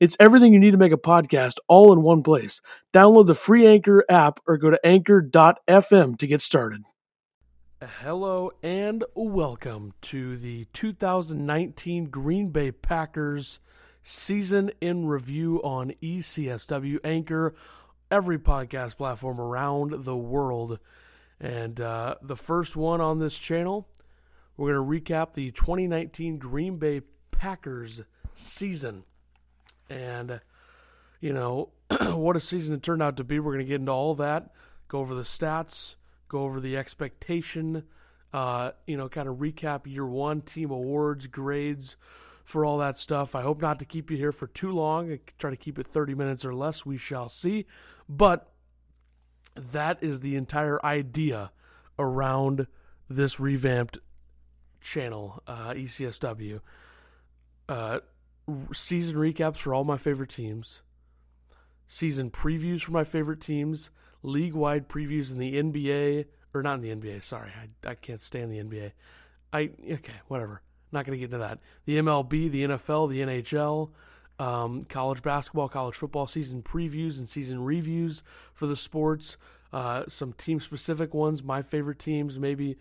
It's everything you need to make a podcast all in one place. Download the free Anchor app or go to anchor.fm to get started. Hello and welcome to the 2019 Green Bay Packers season in review on ECSW Anchor, every podcast platform around the world. And uh, the first one on this channel, we're going to recap the 2019 Green Bay Packers season. And, you know, what a season it turned out to be. We're going to get into all that, go over the stats, go over the expectation, uh, you know, kind of recap year one, team awards, grades for all that stuff. I hope not to keep you here for too long. I try to keep it 30 minutes or less. We shall see. But that is the entire idea around this revamped channel, uh, ECSW. Uh, season recaps for all my favorite teams, season previews for my favorite teams, league wide previews in the NBA or not in the NBA. Sorry, I, I can't stand the NBA. I okay, whatever. Not going to get into that. The MLB, the NFL, the NHL, um, college basketball, college football season previews and season reviews for the sports. Uh, some team specific ones, my favorite teams. Maybe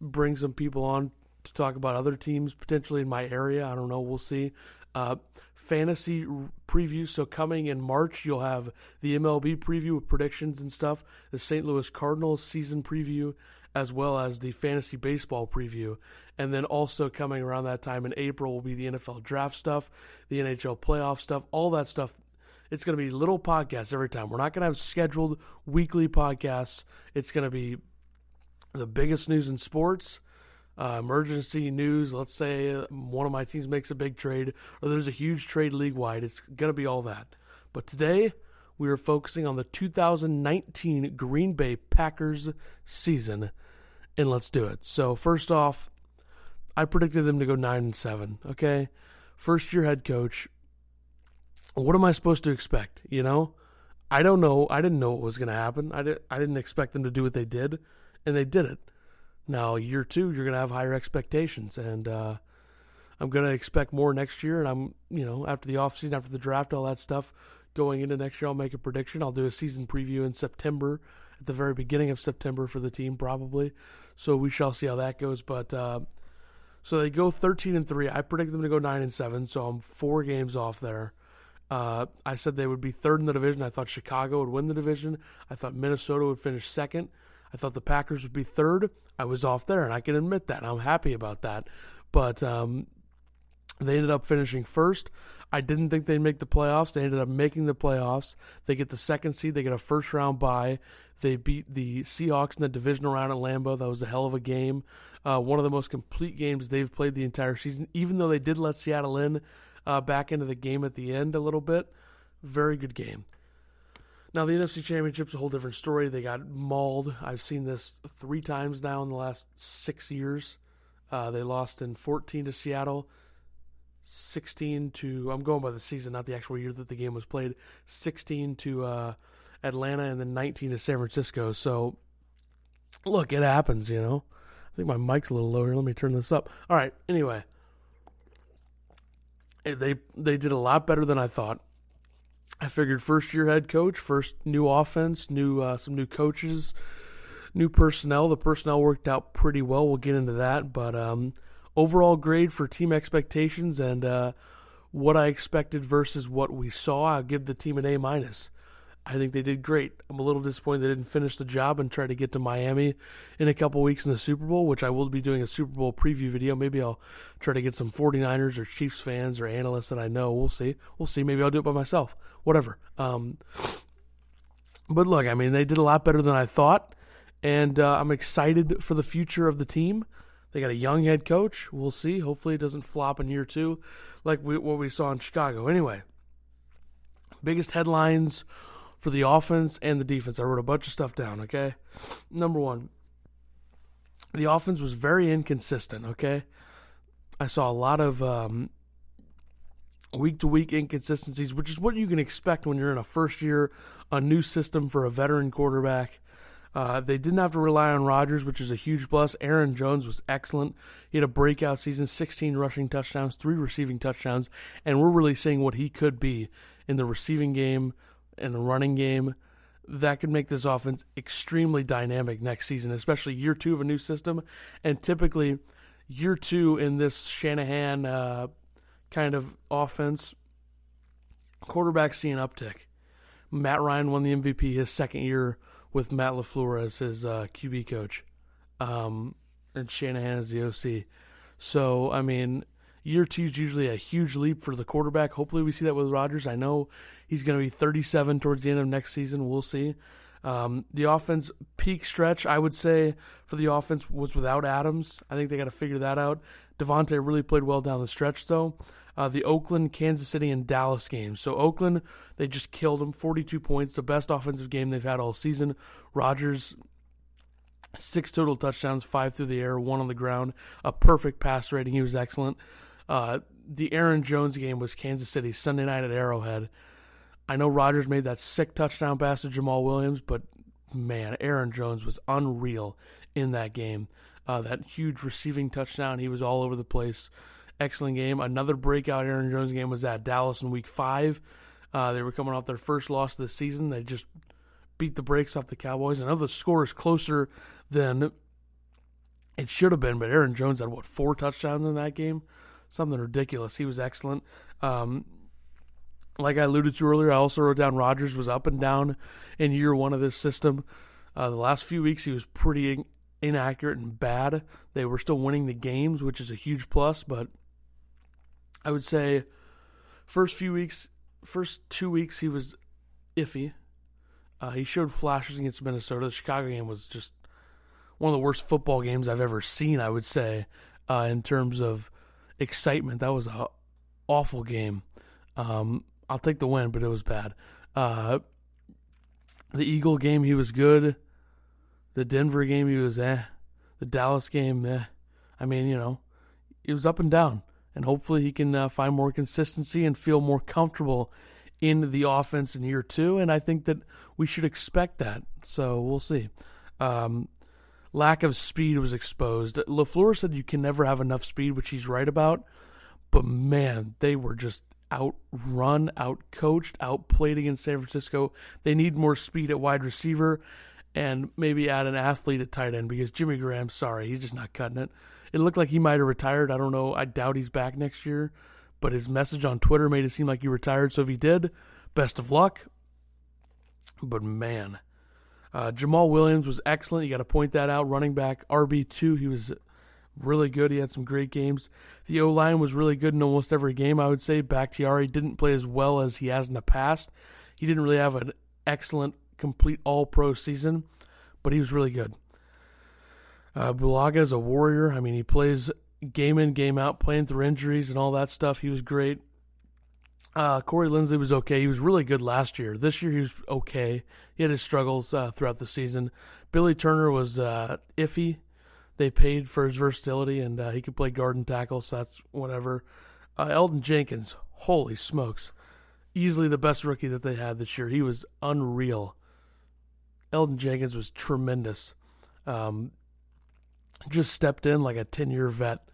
bring some people on to talk about other teams potentially in my area. I don't know. We'll see. Uh, fantasy preview. So coming in March, you'll have the MLB preview with predictions and stuff, the St. Louis Cardinals season preview, as well as the fantasy baseball preview. And then also coming around that time in April will be the NFL draft stuff, the NHL playoff stuff, all that stuff. It's going to be little podcasts every time. We're not going to have scheduled weekly podcasts. It's going to be the biggest news in sports uh, emergency news. Let's say one of my teams makes a big trade, or there's a huge trade league wide. It's going to be all that. But today, we are focusing on the 2019 Green Bay Packers season, and let's do it. So, first off, I predicted them to go 9 and 7, okay? First year head coach. What am I supposed to expect, you know? I don't know. I didn't know what was going to happen. I, did, I didn't expect them to do what they did, and they did it. Now, year two, you're going to have higher expectations, and uh, I'm going to expect more next year. And I'm, you know, after the offseason, after the draft, all that stuff, going into next year, I'll make a prediction. I'll do a season preview in September, at the very beginning of September for the team, probably. So we shall see how that goes. But uh, so they go 13 and three. I predict them to go nine and seven. So I'm four games off there. Uh, I said they would be third in the division. I thought Chicago would win the division. I thought Minnesota would finish second. I thought the Packers would be third. I was off there, and I can admit that. I'm happy about that. But um, they ended up finishing first. I didn't think they'd make the playoffs. They ended up making the playoffs. They get the second seed. They get a first round bye. They beat the Seahawks in the divisional round at Lambeau. That was a hell of a game. Uh, one of the most complete games they've played the entire season, even though they did let Seattle in uh, back into the game at the end a little bit. Very good game. Now, the NFC Championship's a whole different story. They got mauled. I've seen this three times now in the last six years. Uh, they lost in 14 to Seattle, 16 to, I'm going by the season, not the actual year that the game was played, 16 to uh, Atlanta, and then 19 to San Francisco. So, look, it happens, you know. I think my mic's a little lower. Let me turn this up. All right, anyway. They they did a lot better than I thought. I figured first year head coach, first new offense, new uh, some new coaches, new personnel. The personnel worked out pretty well. We'll get into that, but um, overall grade for team expectations and uh, what I expected versus what we saw, I'll give the team an A minus. I think they did great. I'm a little disappointed they didn't finish the job and try to get to Miami in a couple weeks in the Super Bowl, which I will be doing a Super Bowl preview video. Maybe I'll try to get some 49ers or Chiefs fans or analysts that I know. We'll see. We'll see. Maybe I'll do it by myself. Whatever. Um, but look, I mean, they did a lot better than I thought, and uh, I'm excited for the future of the team. They got a young head coach. We'll see. Hopefully, it doesn't flop in year two like we, what we saw in Chicago. Anyway, biggest headlines for the offense and the defense. I wrote a bunch of stuff down, okay? Number one, the offense was very inconsistent. Okay, I saw a lot of week to week inconsistencies, which is what you can expect when you're in a first year, a new system for a veteran quarterback. Uh, they didn't have to rely on Rodgers, which is a huge plus. Aaron Jones was excellent. He had a breakout season 16 rushing touchdowns, three receiving touchdowns, and we're really seeing what he could be in the receiving game and the running game. That could make this offense extremely dynamic next season, especially year two of a new system. And typically, year two in this Shanahan uh, kind of offense, quarterbacks see an uptick. Matt Ryan won the MVP his second year with Matt LaFleur as his uh, QB coach, um, and Shanahan as the OC. So, I mean, year two is usually a huge leap for the quarterback. Hopefully, we see that with Rodgers. I know he's going to be 37 towards the end of next season. We'll see. Um, the offense peak stretch, I would say, for the offense was without Adams. I think they got to figure that out. Davante really played well down the stretch, though. Uh, the Oakland, Kansas City, and Dallas games. So Oakland, they just killed them, 42 points, the best offensive game they've had all season. Rodgers, six total touchdowns, five through the air, one on the ground, a perfect pass rating. He was excellent. Uh, the Aaron Jones game was Kansas City Sunday night at Arrowhead. I know Rodgers made that sick touchdown pass to Jamaal Williams, but man, Aaron Jones was unreal in that game. Uh, that huge receiving touchdown, he was all over the place. Excellent game. Another breakout Aaron Jones game was at Dallas in Week Five. Uh, they were coming off their first loss of the season. They just beat the brakes off the Cowboys. I know the score is closer than it should have been, but Aaron Jones had what four touchdowns in that game, something ridiculous. He was excellent. Um, like I alluded to earlier, I also wrote down Rodgers was up and down in year one of this system. Uh, the last few weeks, he was pretty inaccurate and bad. They were still winning the games, which is a huge plus, but I would say first few weeks, first two weeks, he was iffy. Uh, he showed flashes against Minnesota. The Chicago game was just one of the worst football games I've ever seen. I would say, uh, in terms of excitement, that was a awful game. Um, I'll take the win, but it was bad. Uh, the Eagle game, he was good. The Denver game, he was eh. The Dallas game, eh. I mean, you know, it was up and down. And hopefully he can uh, find more consistency and feel more comfortable in the offense in year two. And I think that we should expect that. So we'll see. Um, lack of speed was exposed. LaFleur said you can never have enough speed, which he's right about. But man, they were just outrun, outcoached, outplayed against San Francisco. They need more speed at wide receiver and maybe add an athlete at tight end because Jimmy Graham, sorry, he's just not cutting it. It looked like he might have retired. I don't know. I doubt he's back next year, but his message on Twitter made it seem like he retired. So if he did, best of luck. But man, uh, Jamaal Williams was excellent. You got to point that out. Running back RB2, he was really good. He had some great games. The O line was really good in almost every game, I would say. Bakhtiari didn't play as well as he has in the past. He didn't really have an excellent complete all pro season, but he was really good. Uh, Bulaga is a warrior. I mean, he plays game in, game out, playing through injuries and all that stuff. He was great. Uh, Corey Linsley was okay. He was really good last year. This year he was okay. He had his struggles uh, throughout the season. Billy Turner was uh, iffy. They paid for his versatility, and uh, he could play guard and tackle, so that's whatever. Uh, Elgton Jenkins, holy smokes, easily the best rookie that they had this year. He was unreal. Elgton Jenkins was tremendous. Um, just stepped in like a ten year vet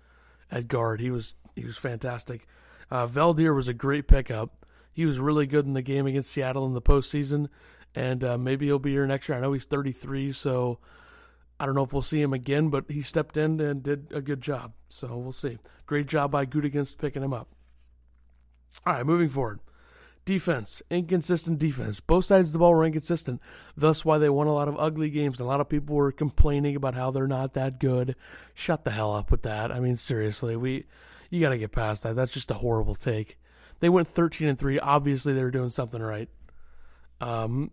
at guard. He was he was fantastic. Uh, Veldheer was a great pickup. He was really good in the game against Seattle in the postseason, and uh, maybe he'll be here next year. I know he's 33, so I don't know if we'll see him again, but he stepped in and did a good job. So we'll see. Great job by Gutekunst picking him up. All right, moving forward. Defense, inconsistent defense. Both sides of the ball were inconsistent. Thus, why they won a lot of ugly games. A lot of people were complaining about how they're not that good. Shut the hell up with that. I mean, seriously, we you got to get past that. That's just a horrible take. They went 13 and three. Obviously, they were doing something right. Um.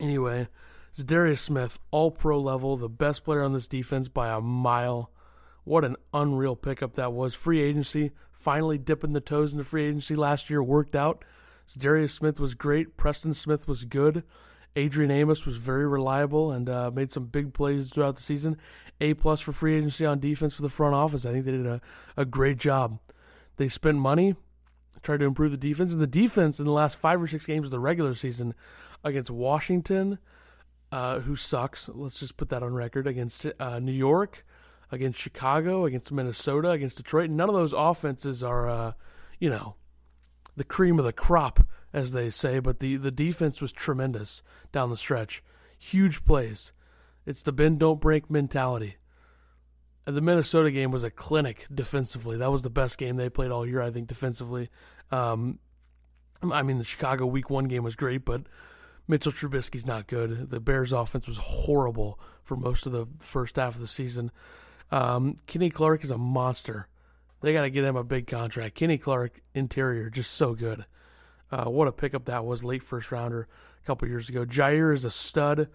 Anyway, Za'Darius Smith, all pro level, the best player on this defense by a mile. What an unreal pickup that was. Free agency, finally dipping the toes into free agency last year worked out. Darius Smith was great. Preston Smith was good. Adrian Amos was very reliable and uh, made some big plays throughout the season. A plus for free agency on defense for the front office. I think they did a, a great job. They spent money, tried to improve the defense, and the defense in the last five or six games of the regular season against Washington, uh, who sucks. Let's just put that on record. Against uh, New York, against Chicago, against Minnesota, against Detroit. None of those offenses are, uh, you know, the cream of the crop, as they say. But the the defense was tremendous down the stretch. Huge plays. It's the bend don't break mentality. And the Minnesota game was a clinic defensively. That was the best game they played all year, I think, defensively. Um, I mean, the Chicago Week One game was great, but Mitchell Trubisky's not good. The Bears' offense was horrible for most of the first half of the season. Um, Kenny Clark is a monster. They got to get him a big contract. Kenny Clark, interior, just so good. Uh, what a pickup that was, late first rounder a couple years ago. Jair is a stud.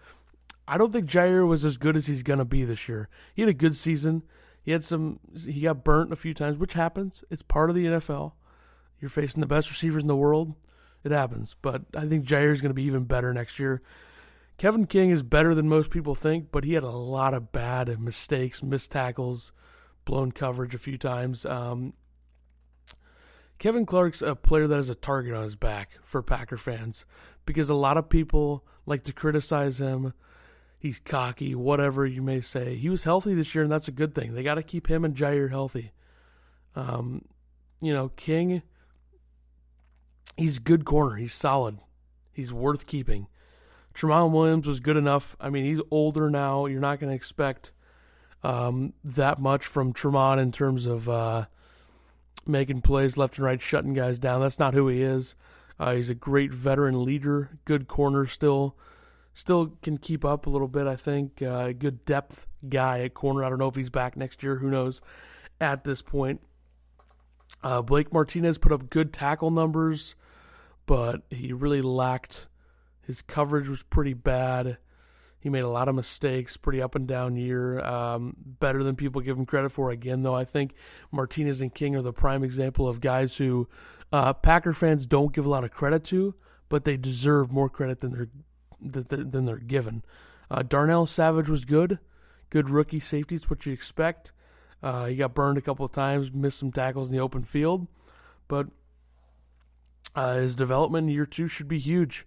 I don't think Jair was as good as he's gonna be this year. He had a good season. He had some. He got burnt a few times, which happens. It's part of the NFL. You're facing the best receivers in the world. It happens. But I think Jair is going to be even better next year. Kevin King is better than most people think, but he had a lot of bad mistakes, missed tackles, blown coverage a few times. Um, Kevin Clark's a player that has a target on his back for Packer fans because a lot of people like to criticize him. He's cocky, whatever you may say. He was healthy this year, and that's a good thing. They got to keep him and Jair healthy. Um, you know, King, he's good corner. He's solid. He's worth keeping. Tramon Williams was good enough. I mean, he's older now. You're not going to expect um, that much from Tramon in terms of uh, making plays left and right, shutting guys down. That's not who he is. Uh, he's a great veteran leader, good corner still. Still can keep up a little bit, I think. Uh, good depth guy at corner. I don't know if he's back next year. Who knows at this point. Uh, Blake Martinez put up good tackle numbers, but he really lacked his coverage was pretty bad. He made a lot of mistakes, pretty up and down year. Um, better than people give him credit for. Again, though, I think Martinez and King are the prime example of guys who uh, Packer fans don't give a lot of credit to, but they deserve more credit than they're than they're given. Uh, Darnell Savage was good, good rookie safety. It's what you expect. Uh, he got burned a couple of times, missed some tackles in the open field, but uh, his development in year two should be huge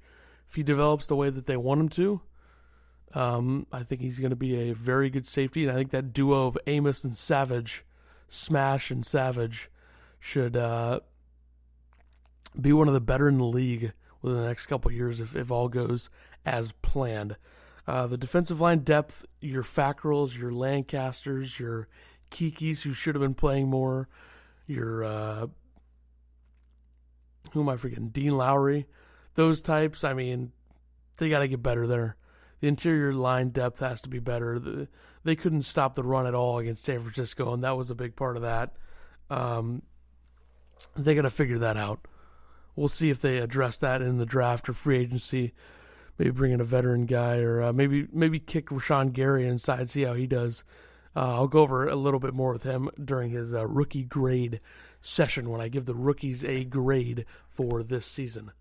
if he develops the way that they want him to, um, I think he's going to be a very good safety. And I think that duo of Amos and Savage, Smash and Savage, should uh, be one of the better in the league within the next couple years if, if all goes as planned. Uh, the defensive line depth, your Fackrells, your Lancasters, your Kekes, who should have been playing more, your, uh, who am I forgetting? Dean Lowry those types, I mean, they got to get better there. The interior line depth has to be better. The, they couldn't stop the run at all against San Francisco, and that was a big part of that. Um, they got to figure that out. We'll see if they address that in the draft or free agency. Maybe bring in a veteran guy, or uh, maybe maybe kick Rashan Gary inside, see how he does. Uh, I'll go over a little bit more with him during his uh, rookie grade session when I give the rookies a grade for this season.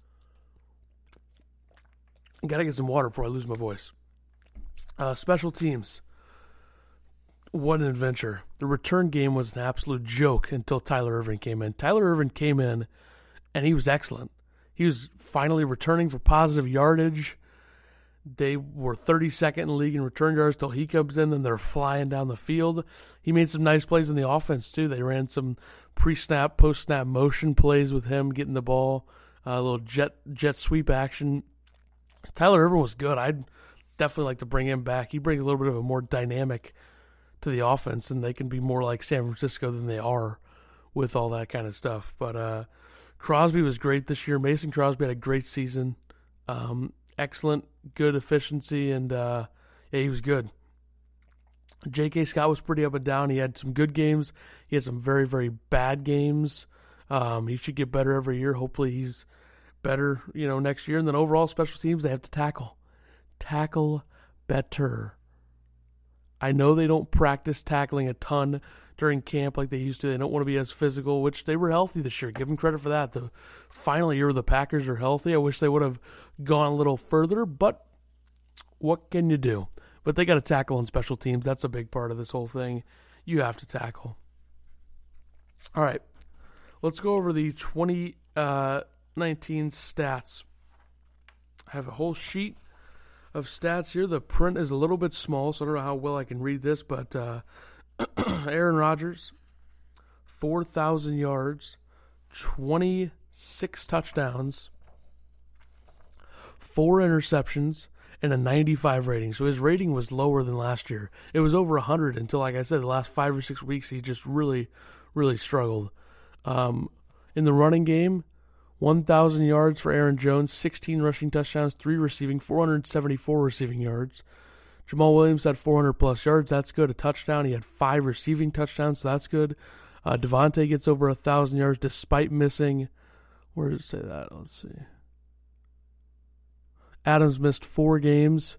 Gotta get some water before I lose my voice. Uh, special teams. What an adventure. The return game was an absolute joke until Tyler Ervin came in. Tyler Ervin came in and he was excellent. He was finally returning for positive yardage. They were 32nd in the league in return yards till he comes in, and they're flying down the field. He made some nice plays in the offense, too. They ran some pre snap, post snap motion plays with him getting the ball, a little jet jet sweep action. Tyler Ervin was good. I'd definitely like to bring him back. He brings a little bit of a more dynamic to the offense, and they can be more like San Francisco than they are with all that kind of stuff. But uh, Crosby was great this year. Mason Crosby had a great season. Um, excellent, good efficiency, and uh, yeah, he was good. J.K. Scott was pretty up and down. He had some good games. He had some very, very bad games. Um, he should get better every year. Hopefully, he's better, you know, next year. And then overall special teams, they have to tackle. Tackle better. I know they don't practice tackling a ton during camp like they used to. They don't want to be as physical, which they were healthy this year. Give them credit for that. The final year the Packers are healthy. I wish they would have gone a little further, but what can you do? But they got to tackle on special teams. That's a big part of this whole thing. You have to tackle. All right. Let's go over the 2019 uh, stats. I have a whole sheet of stats here. The print is a little bit small, so I don't know how well I can read this, but uh, Aaron Rodgers, 4,000 yards, 26 touchdowns, four interceptions, and a 95 rating. So his rating was lower than last year. It was over 100 until, like I said, the last five or six weeks he just really, really struggled. Um, in the running game, 1,000 yards for Aaron Jones, 16 rushing touchdowns, 3 receiving, 474 receiving yards. Jamaal Williams had 400 plus yards. That's good. A touchdown. He had 5 receiving touchdowns, so that's good. Uh, Davante gets over a 1,000 yards despite missing. Where does it say that? Let's see. Adams missed four games,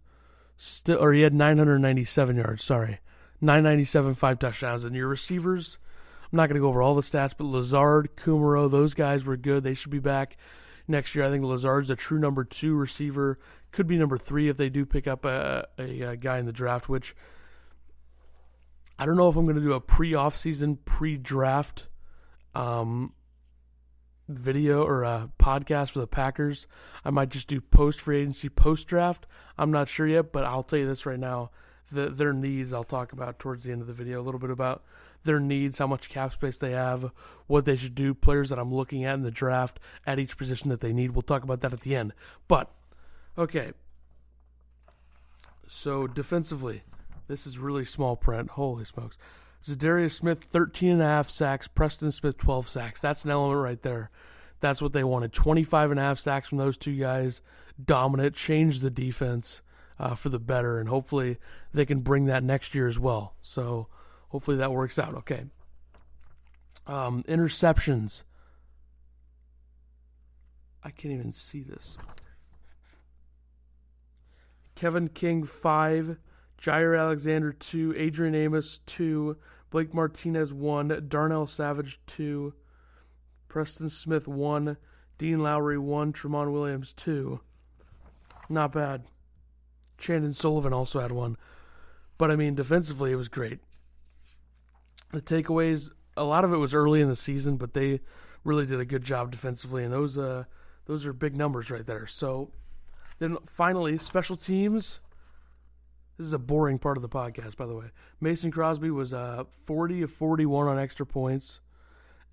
still, or he had 997 yards. Sorry, 997, five touchdowns. And your receivers, I'm not going to go over all the stats, but Lazard, Kumerow, those guys were good. They should be back next year. I think Lazard's a true number two receiver. Could be number three if they do pick up a, a, a guy in the draft. Which I don't know if I'm going to do a pre offseason pre-draft. Um, video or a podcast for the Packers. I might just do post free agency, post draft. I'm not sure yet, but I'll tell you this right now. The, their needs I'll talk about towards the end of the video a little bit about their needs, how much cap space they have, what they should do, players that I'm looking at in the draft at each position that they need. We'll talk about that at the end. But okay. So defensively, this is really small print. Holy smokes. Za'Darius Smith, 13 and a half sacks. Preston Smith, 12 sacks. That's an element right there. That's what they wanted. 25 and a half sacks from those two guys. Dominant. Change the defense uh, for the better. And hopefully they can bring that next year as well. So hopefully that works out. Okay. Um, interceptions. I can't even see this. Kevin King, 5. Jair Alexander, 2. Adrian Amos, 2. Blake Martinez one, Darnell Savage two, Preston Smith one, Dean Lowry one, Tramon Williams two. Not bad. Chandon Sullivan also had one. But I mean, defensively, it was great. The takeaways, a lot of it was early in the season, but they really did a good job defensively, and those uh those are big numbers right there. So then finally, special teams. This is a boring part of the podcast, by the way. Mason Crosby was uh, 40 of 41 on extra points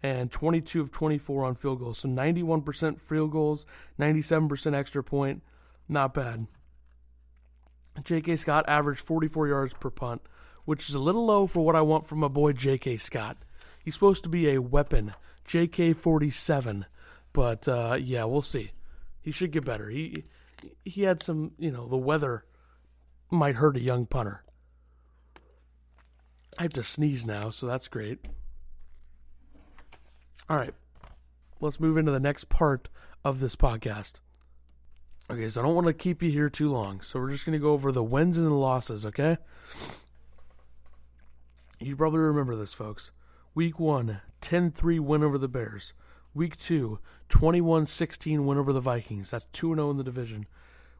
and 22 of 24 on field goals. So 91% field goals, 97% extra point. Not bad. J.K. Scott averaged 44 yards per punt, which is a little low for what I want from my boy J.K. Scott. He's supposed to be a weapon, J.K. 47, but uh, yeah, we'll see. He should get better. He he had some, you know, the weather might hurt a young punter. I have to sneeze now, so that's great. All right, let's move into the next part of this podcast. Okay, so I don't want to keep you here too long, so we're just going to go over the wins and the losses, okay? You probably remember this, folks. Week 1, 10 3 win over the Bears. Week 2, 21 16 win over the Vikings. That's 2 0 in the division.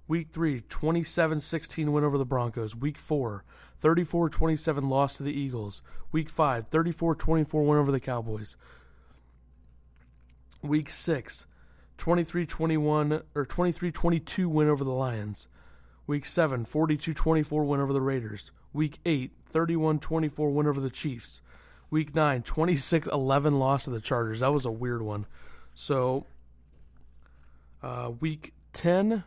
Week 3, 27 16 win over the Broncos. Week 4, 34 27 loss to the Eagles. Week 5, 34 24 win over the Cowboys. Week 6, 23 21 or 23 22 win over the Lions. Week 7, 42 24 win over the Raiders. Week 8, 31 24 win over the Chiefs. Week 9, 26 11 loss to the Chargers. That was a weird one. So, uh, week 10,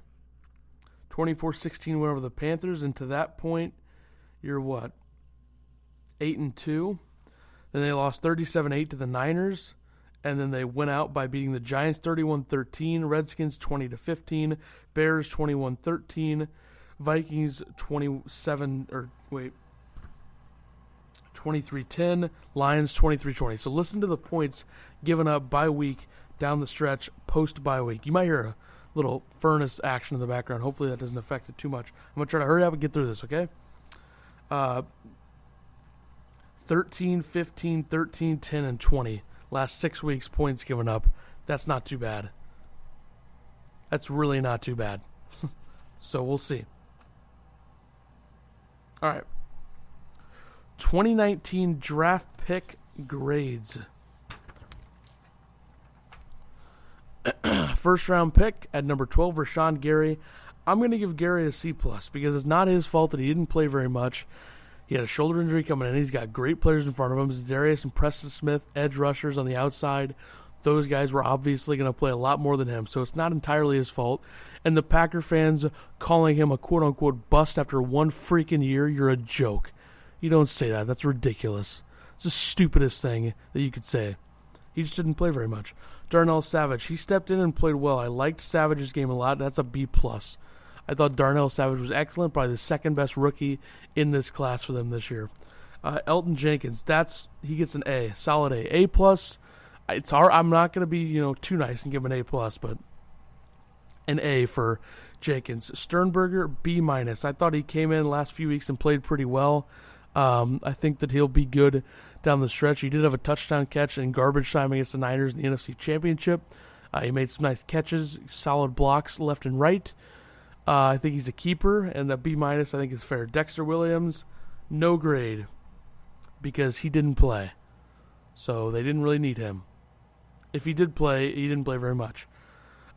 24 16 win over the Panthers. And to that point, you're what? 8 and 2. Then they lost 37 8 to the Niners. And then they went out by beating the Giants 31 13, Redskins 20 to 15, Bears 21 13, Vikings 27 or wait 23-10, Lions 23-20. So listen to the points given up by week down the stretch post bye week. You might hear a little furnace action in the background. Hopefully that doesn't affect it too much. I'm going to try to hurry up and get through this, okay? Uh, 13, 15, 13, 10, and 20. Last six weeks, points given up. That's not too bad. That's really not too bad. so we'll see. All right. 2019 draft pick grades. First round pick at number 12, Rashan Gary. I'm going to give Gary a C plus because it's not his fault that he didn't play very much. He had a shoulder injury coming in. He's got great players in front of him. Darius and Preston Smith, edge rushers on the outside. Those guys were obviously going to play a lot more than him, so it's not entirely his fault. And the Packer fans calling him a quote unquote bust after one freaking year, you're a joke. You don't say that. That's ridiculous. It's the stupidest thing that you could say. He just didn't play very much. Darnell Savage, he stepped in and played well. I liked Savage's game a lot. That's a B plus. I thought Darnell Savage was excellent, probably the second best rookie in this class for them this year. Uh, Elgton Jenkins, that's he gets an A, solid A, A plus. It's hard. I'm not going to be you know too nice and give him an A plus, but an A for Jenkins. Sternberger B minus. I thought he came in last few weeks and played pretty well. Um, I think that he'll be good down the stretch. He did have a touchdown catch in garbage time against the Niners in the NFC Championship. Uh, he made some nice catches, solid blocks left and right. Uh, I think he's a keeper, and the B minus I think is fair. Dexter Williams, no grade because he didn't play, so they didn't really need him. If he did play, he didn't play very much.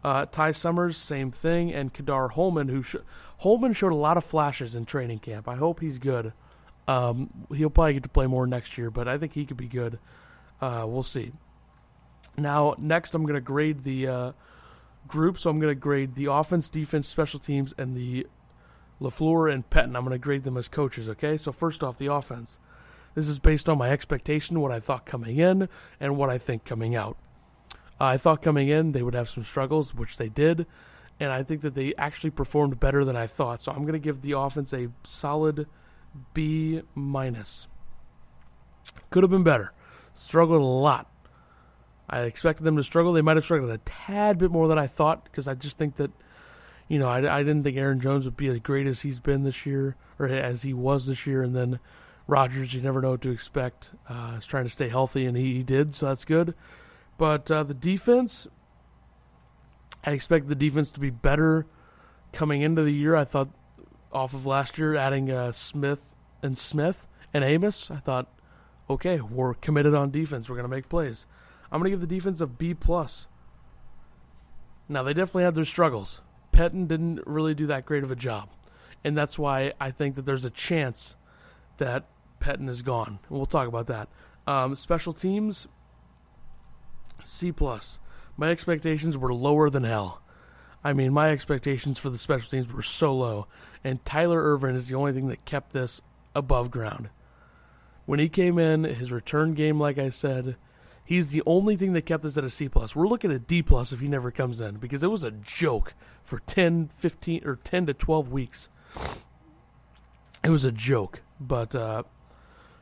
Uh, Ty Summers, same thing, and Ka'dar Hollman, who sh- Hollman showed a lot of flashes in training camp. I hope he's good. Um, he'll probably get to play more next year, but I think he could be good. Uh, we'll see. Now, next, I'm going to grade the uh, group. So I'm going to grade the offense, defense, special teams, and the LaFleur and Pettine. I'm going to grade them as coaches. Okay. So first off, the offense. This is based on my expectation, what I thought coming in, and what I think coming out. Uh, I thought coming in they would have some struggles, which they did, and I think that they actually performed better than I thought. So I'm going to give the offense a solid B minus. Could have been better. Struggled a lot. I expected them to struggle. They might have struggled a tad bit more than I thought because I just think that, you know, I, I didn't think Aaron Jones would be as great as he's been this year or as he was this year. And then Rodgers, you never know what to expect. Uh, he's trying to stay healthy, and he, he did, so that's good. But uh, the defense, I expect the defense to be better coming into the year. I thought off of last year, adding uh, Smith and Smith and Amos, I thought, okay, we're committed on defense. We're going to make plays. I'm going to give the defense a B plus. Now they definitely had their struggles. Pettine didn't really do that great of a job, and that's why I think that there's a chance that Pettine is gone. We'll talk about that. Um, special teams, C plus. My expectations were lower than hell. I mean, my expectations for the special teams were so low, and Tyler Ervin is the only thing that kept this above ground. When he came in, his return game, like I said, He's the only thing that kept us at a C plus. We're looking at D plus if he never comes in because it was a joke for 10, 15 or 10 to 12 weeks. It was a joke, but uh,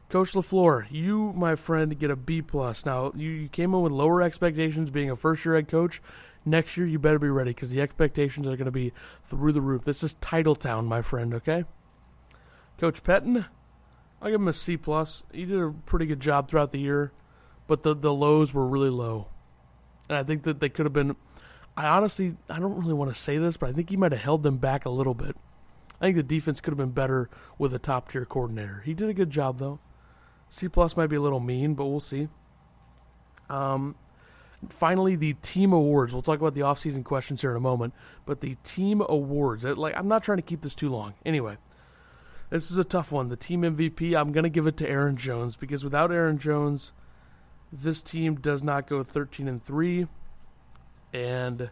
Coach LaFleur, you, my friend, get a B plus. Now you, you came in with lower expectations, being a first year head coach. Next year, you better be ready because the expectations are going to be through the roof. This is Titletown, my friend. Okay, Coach Pettine, I'll give him a C plus. He did a pretty good job throughout the year but the the lows were really low, and I think that they could have been. I honestly, I don't really want to say this, but I think he might have held them back a little bit. I think the defense could have been better with a top tier coordinator. He did a good job though. C plus might be a little mean, but we'll see. Um, finally, the team awards. We'll talk about the offseason questions here in a moment, but the team awards. Like I'm not trying to keep this too long. Anyway, this is a tough one. The team MVP. I'm gonna give it to Aaron Jones because without Aaron Jones this team does not go 13 and 3. And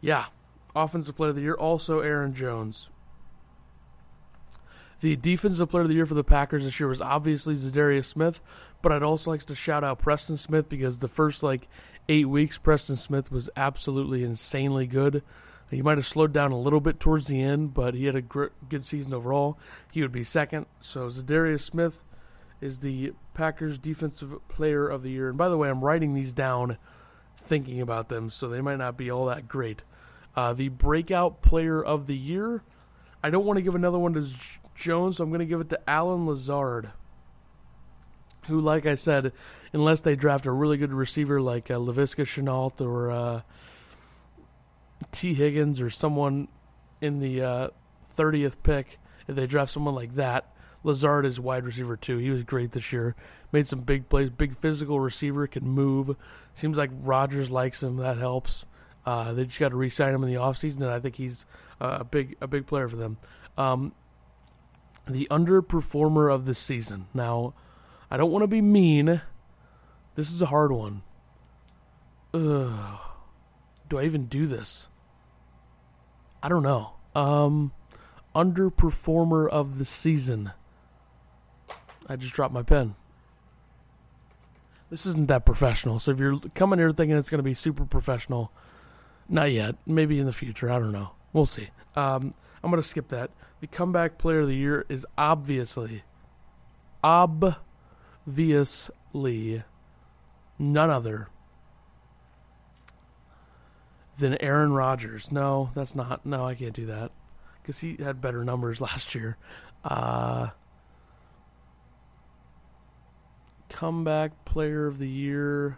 yeah, offensive player of the year also Aaron Jones. The defensive player of the year for the Packers this year was obviously Za'Darius Smith, but I'd also like to shout out Preston Smith because the first like eight weeks, Preston Smith was absolutely insanely good. He might have slowed down a little bit towards the end, but he had a good season overall. He would be second. So Za'Darius Smith is the Packers Defensive Player of the Year. And by the way, I'm writing these down thinking about them, so they might not be all that great. Uh, the Breakout Player of the Year. I don't want to give another one to Jones, so I'm going to give it to Allen Lazard, who, like I said, unless they draft a really good receiver like uh, Laviska Shenault or uh, Tee Higgins or someone in the uh, 30th pick, if they draft someone like that, Lazard is wide receiver too. He was great this year. Made some big plays. Big physical receiver can move. Seems like Rodgers likes him. That helps. Uh, they just got to re-sign him in the offseason, and I think he's a big a big player for them. Um, the underperformer of the season. Now, I don't want to be mean. This is a hard one. Ugh. Do I even do this? I don't know. Um, underperformer of the season. I just dropped my pen. This isn't that professional. So if you're coming here thinking it's going to be super professional, not yet. Maybe in the future. I don't know. We'll see. Um, I'm going to skip that. The comeback player of the year is obviously, obviously, none other than Aaron Rodgers. No, that's not. No, I can't do that because he had better numbers last year. Uh, comeback player of the year.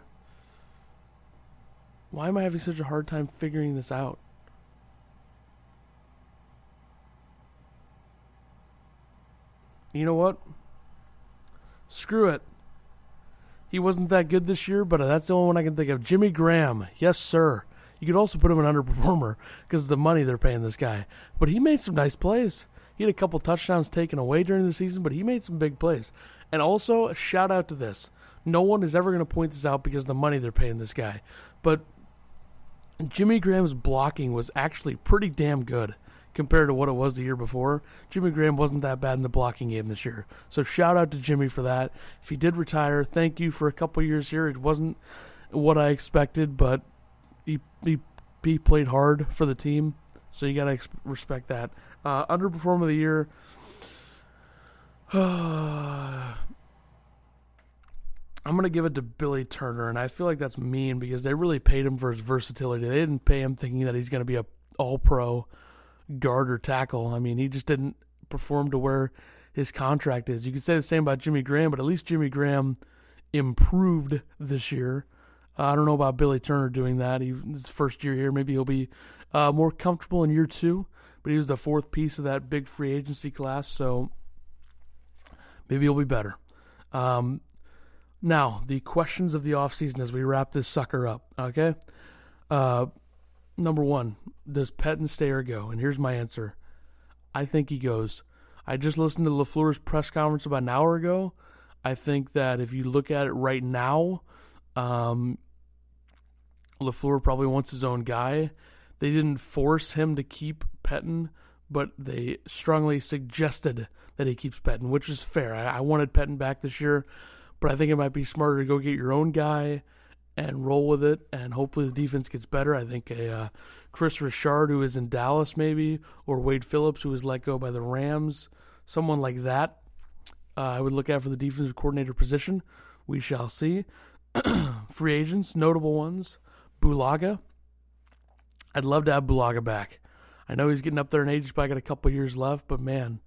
Why am I having such a hard time figuring this out? You know what? Screw it. He wasn't that good this year, but that's the only one I can think of. Jimmy Graham. Yes, sir. You could also put him in underperformer because of the money they're paying this guy. But he made some nice plays. He had a couple touchdowns taken away during the season, but he made some big plays. And also, a shout out to this. No one is ever going to point this out because of the money they're paying this guy. But Jimmy Graham's blocking was actually pretty damn good compared to what it was the year before. Jimmy Graham wasn't that bad in the blocking game this year. So shout out to Jimmy for that. If he did retire, thank you for a couple years here. It wasn't what I expected, but he he, he played hard for the team, so you gotta ex- respect that. Uh, underperformer of the year. I'm gonna give it to Billy Turner, and I feel like that's mean because they really paid him for his versatility. They didn't pay him thinking that he's gonna be a All Pro guard or tackle. I mean, he just didn't perform to where his contract is. You could say the same about Jimmy Graham, but at least Jimmy Graham improved this year. Uh, I don't know about Billy Turner doing that. He his first year here. Maybe he'll be uh, more comfortable in year two. But he was the fourth piece of that big free agency class, so maybe he'll be better. Um, now, the questions of the offseason as we wrap this sucker up. Okay. Uh, number one, does Pettine stay or go? And here's my answer. I think he goes. I just listened to LaFleur's press conference about an hour ago. I think that if you look at it right now, um, LaFleur probably wants his own guy. They didn't force him to keep Pettine, but they strongly suggested that he keeps Pettine, which is fair. I, I wanted Pettine back this year, but I think it might be smarter to go get your own guy and roll with it, and hopefully the defense gets better. I think a uh, Kris Richard, who is in Dallas, maybe, or Wade Phillips, who was let go by the Rams, someone like that, uh, I would look at for the defensive coordinator position. We shall see. Free agents, notable ones, Bulaga. I'd love to have Bulaga back. I know he's getting up there in age, but I got a couple years left. But man,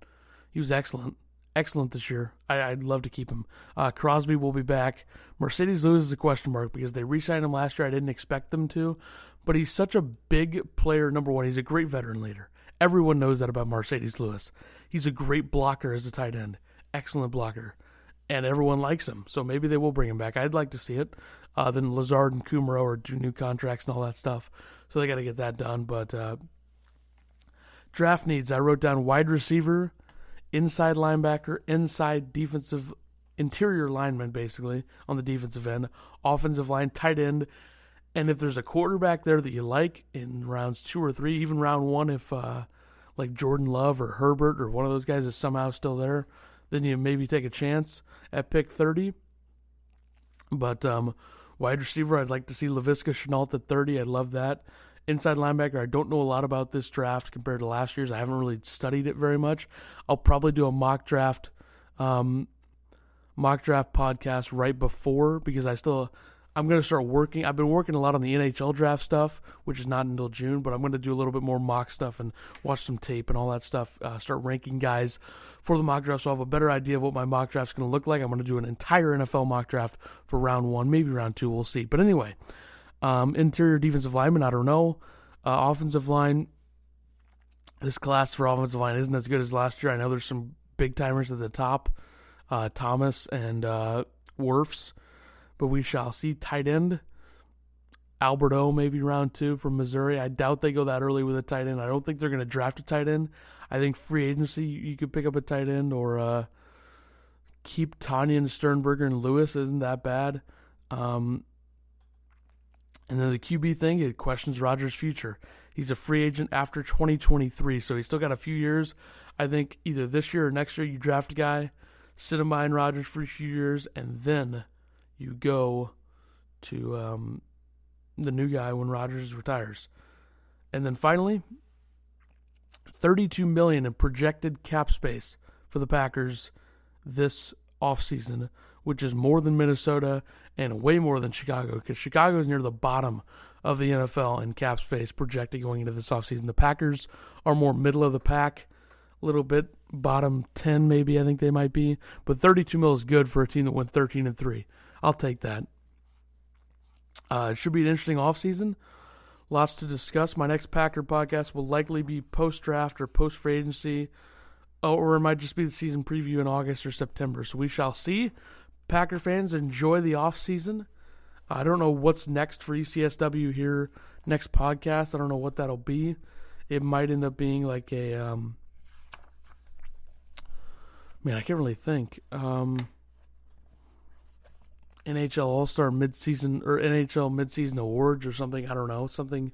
he was excellent, excellent this year. I, would love to keep him. Uh, Crosby will be back. Marcedes Lewis is a question mark because they re-signed him last year. I didn't expect them to, but he's such a big player. Number one, he's a great veteran leader. Everyone knows that about Marcedes Lewis. He's a great blocker as a tight end, excellent blocker, and everyone likes him. So maybe they will bring him back. I'd like to see it. Uh, then Lazard and Kumerow are new contracts and all that stuff, so they got to get that done. But uh, draft needs, I wrote down wide receiver, inside linebacker, inside defensive interior lineman, basically on the defensive end, offensive line, tight end, and if there's a quarterback there that you like in rounds two or three, even round one, if uh, like Jordan Love or Herbert or one of those guys is somehow still there, then you maybe take a chance at pick 30. But um, wide receiver, I'd like to see Laviska Shenault at 30. I'd love that. Inside linebacker, I don't know a lot about this draft compared to last year's. I haven't really studied it very much. I'll probably do a mock draft, um, mock draft podcast right before because I still I'm going to start working. I've been working a lot on the NHL draft stuff, which is not until June, but I'm going to do a little bit more mock stuff and watch some tape and all that stuff. Uh, start ranking guys for the mock draft so I'll have a better idea of what my mock draft is going to look like. I'm going to do an entire NFL mock draft for round one, maybe round two. We'll see. But anyway, um, interior defensive lineman, I don't know. Uh, offensive line, this class for offensive line isn't as good as last year. I know there's some big timers at the top, uh, Thomas and uh, Wirfs. But we shall see. Tight end, Albert O, maybe round two from Missouri. I doubt they go that early with a tight end. I don't think they're going to draft a tight end. I think free agency, you could pick up a tight end or uh, keep Tonyan, Sternberger, and Lewis isn't that bad. Um, and then the QB thing, it questions Rodgers' future. He's a free agent after 2023, so he's still got a few years. I think either this year or next year you draft a guy, sit him behind Rodgers for a few years, and then you go to um, the new guy when Rodgers retires. And then finally, 32 million in projected cap space for the Packers this offseason, which is more than Minnesota and way more than Chicago because Chicago is near the bottom of the NFL in cap space projected going into this offseason. The Packers are more middle of the pack, a little bit bottom 10 maybe I think they might be, but 32 mil is good for a team that went 13 and 3. I'll take that. Uh, it should be an interesting offseason. Lots to discuss. My next Packer podcast will likely be post draft or post free agency, or it might just be the season preview in August or September. So we shall see. Packer fans, enjoy the off season. I don't know what's next for ECSW here next podcast. I don't know what that'll be. It might end up being like a um man, I can't really think. Um NHL All Star midseason or NHL midseason awards or something. I don't know, something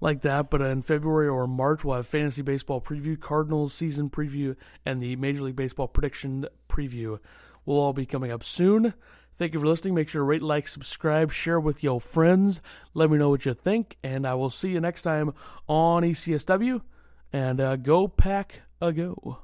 like that. But in February or March, we'll have fantasy baseball preview, Cardinals season preview, and the Major League Baseball prediction preview will all be coming up soon. Thank you for listening. Make sure to rate, like, subscribe, share with your friends. Let me know what you think, and I will see you next time on ECSW. And uh, go pack a go.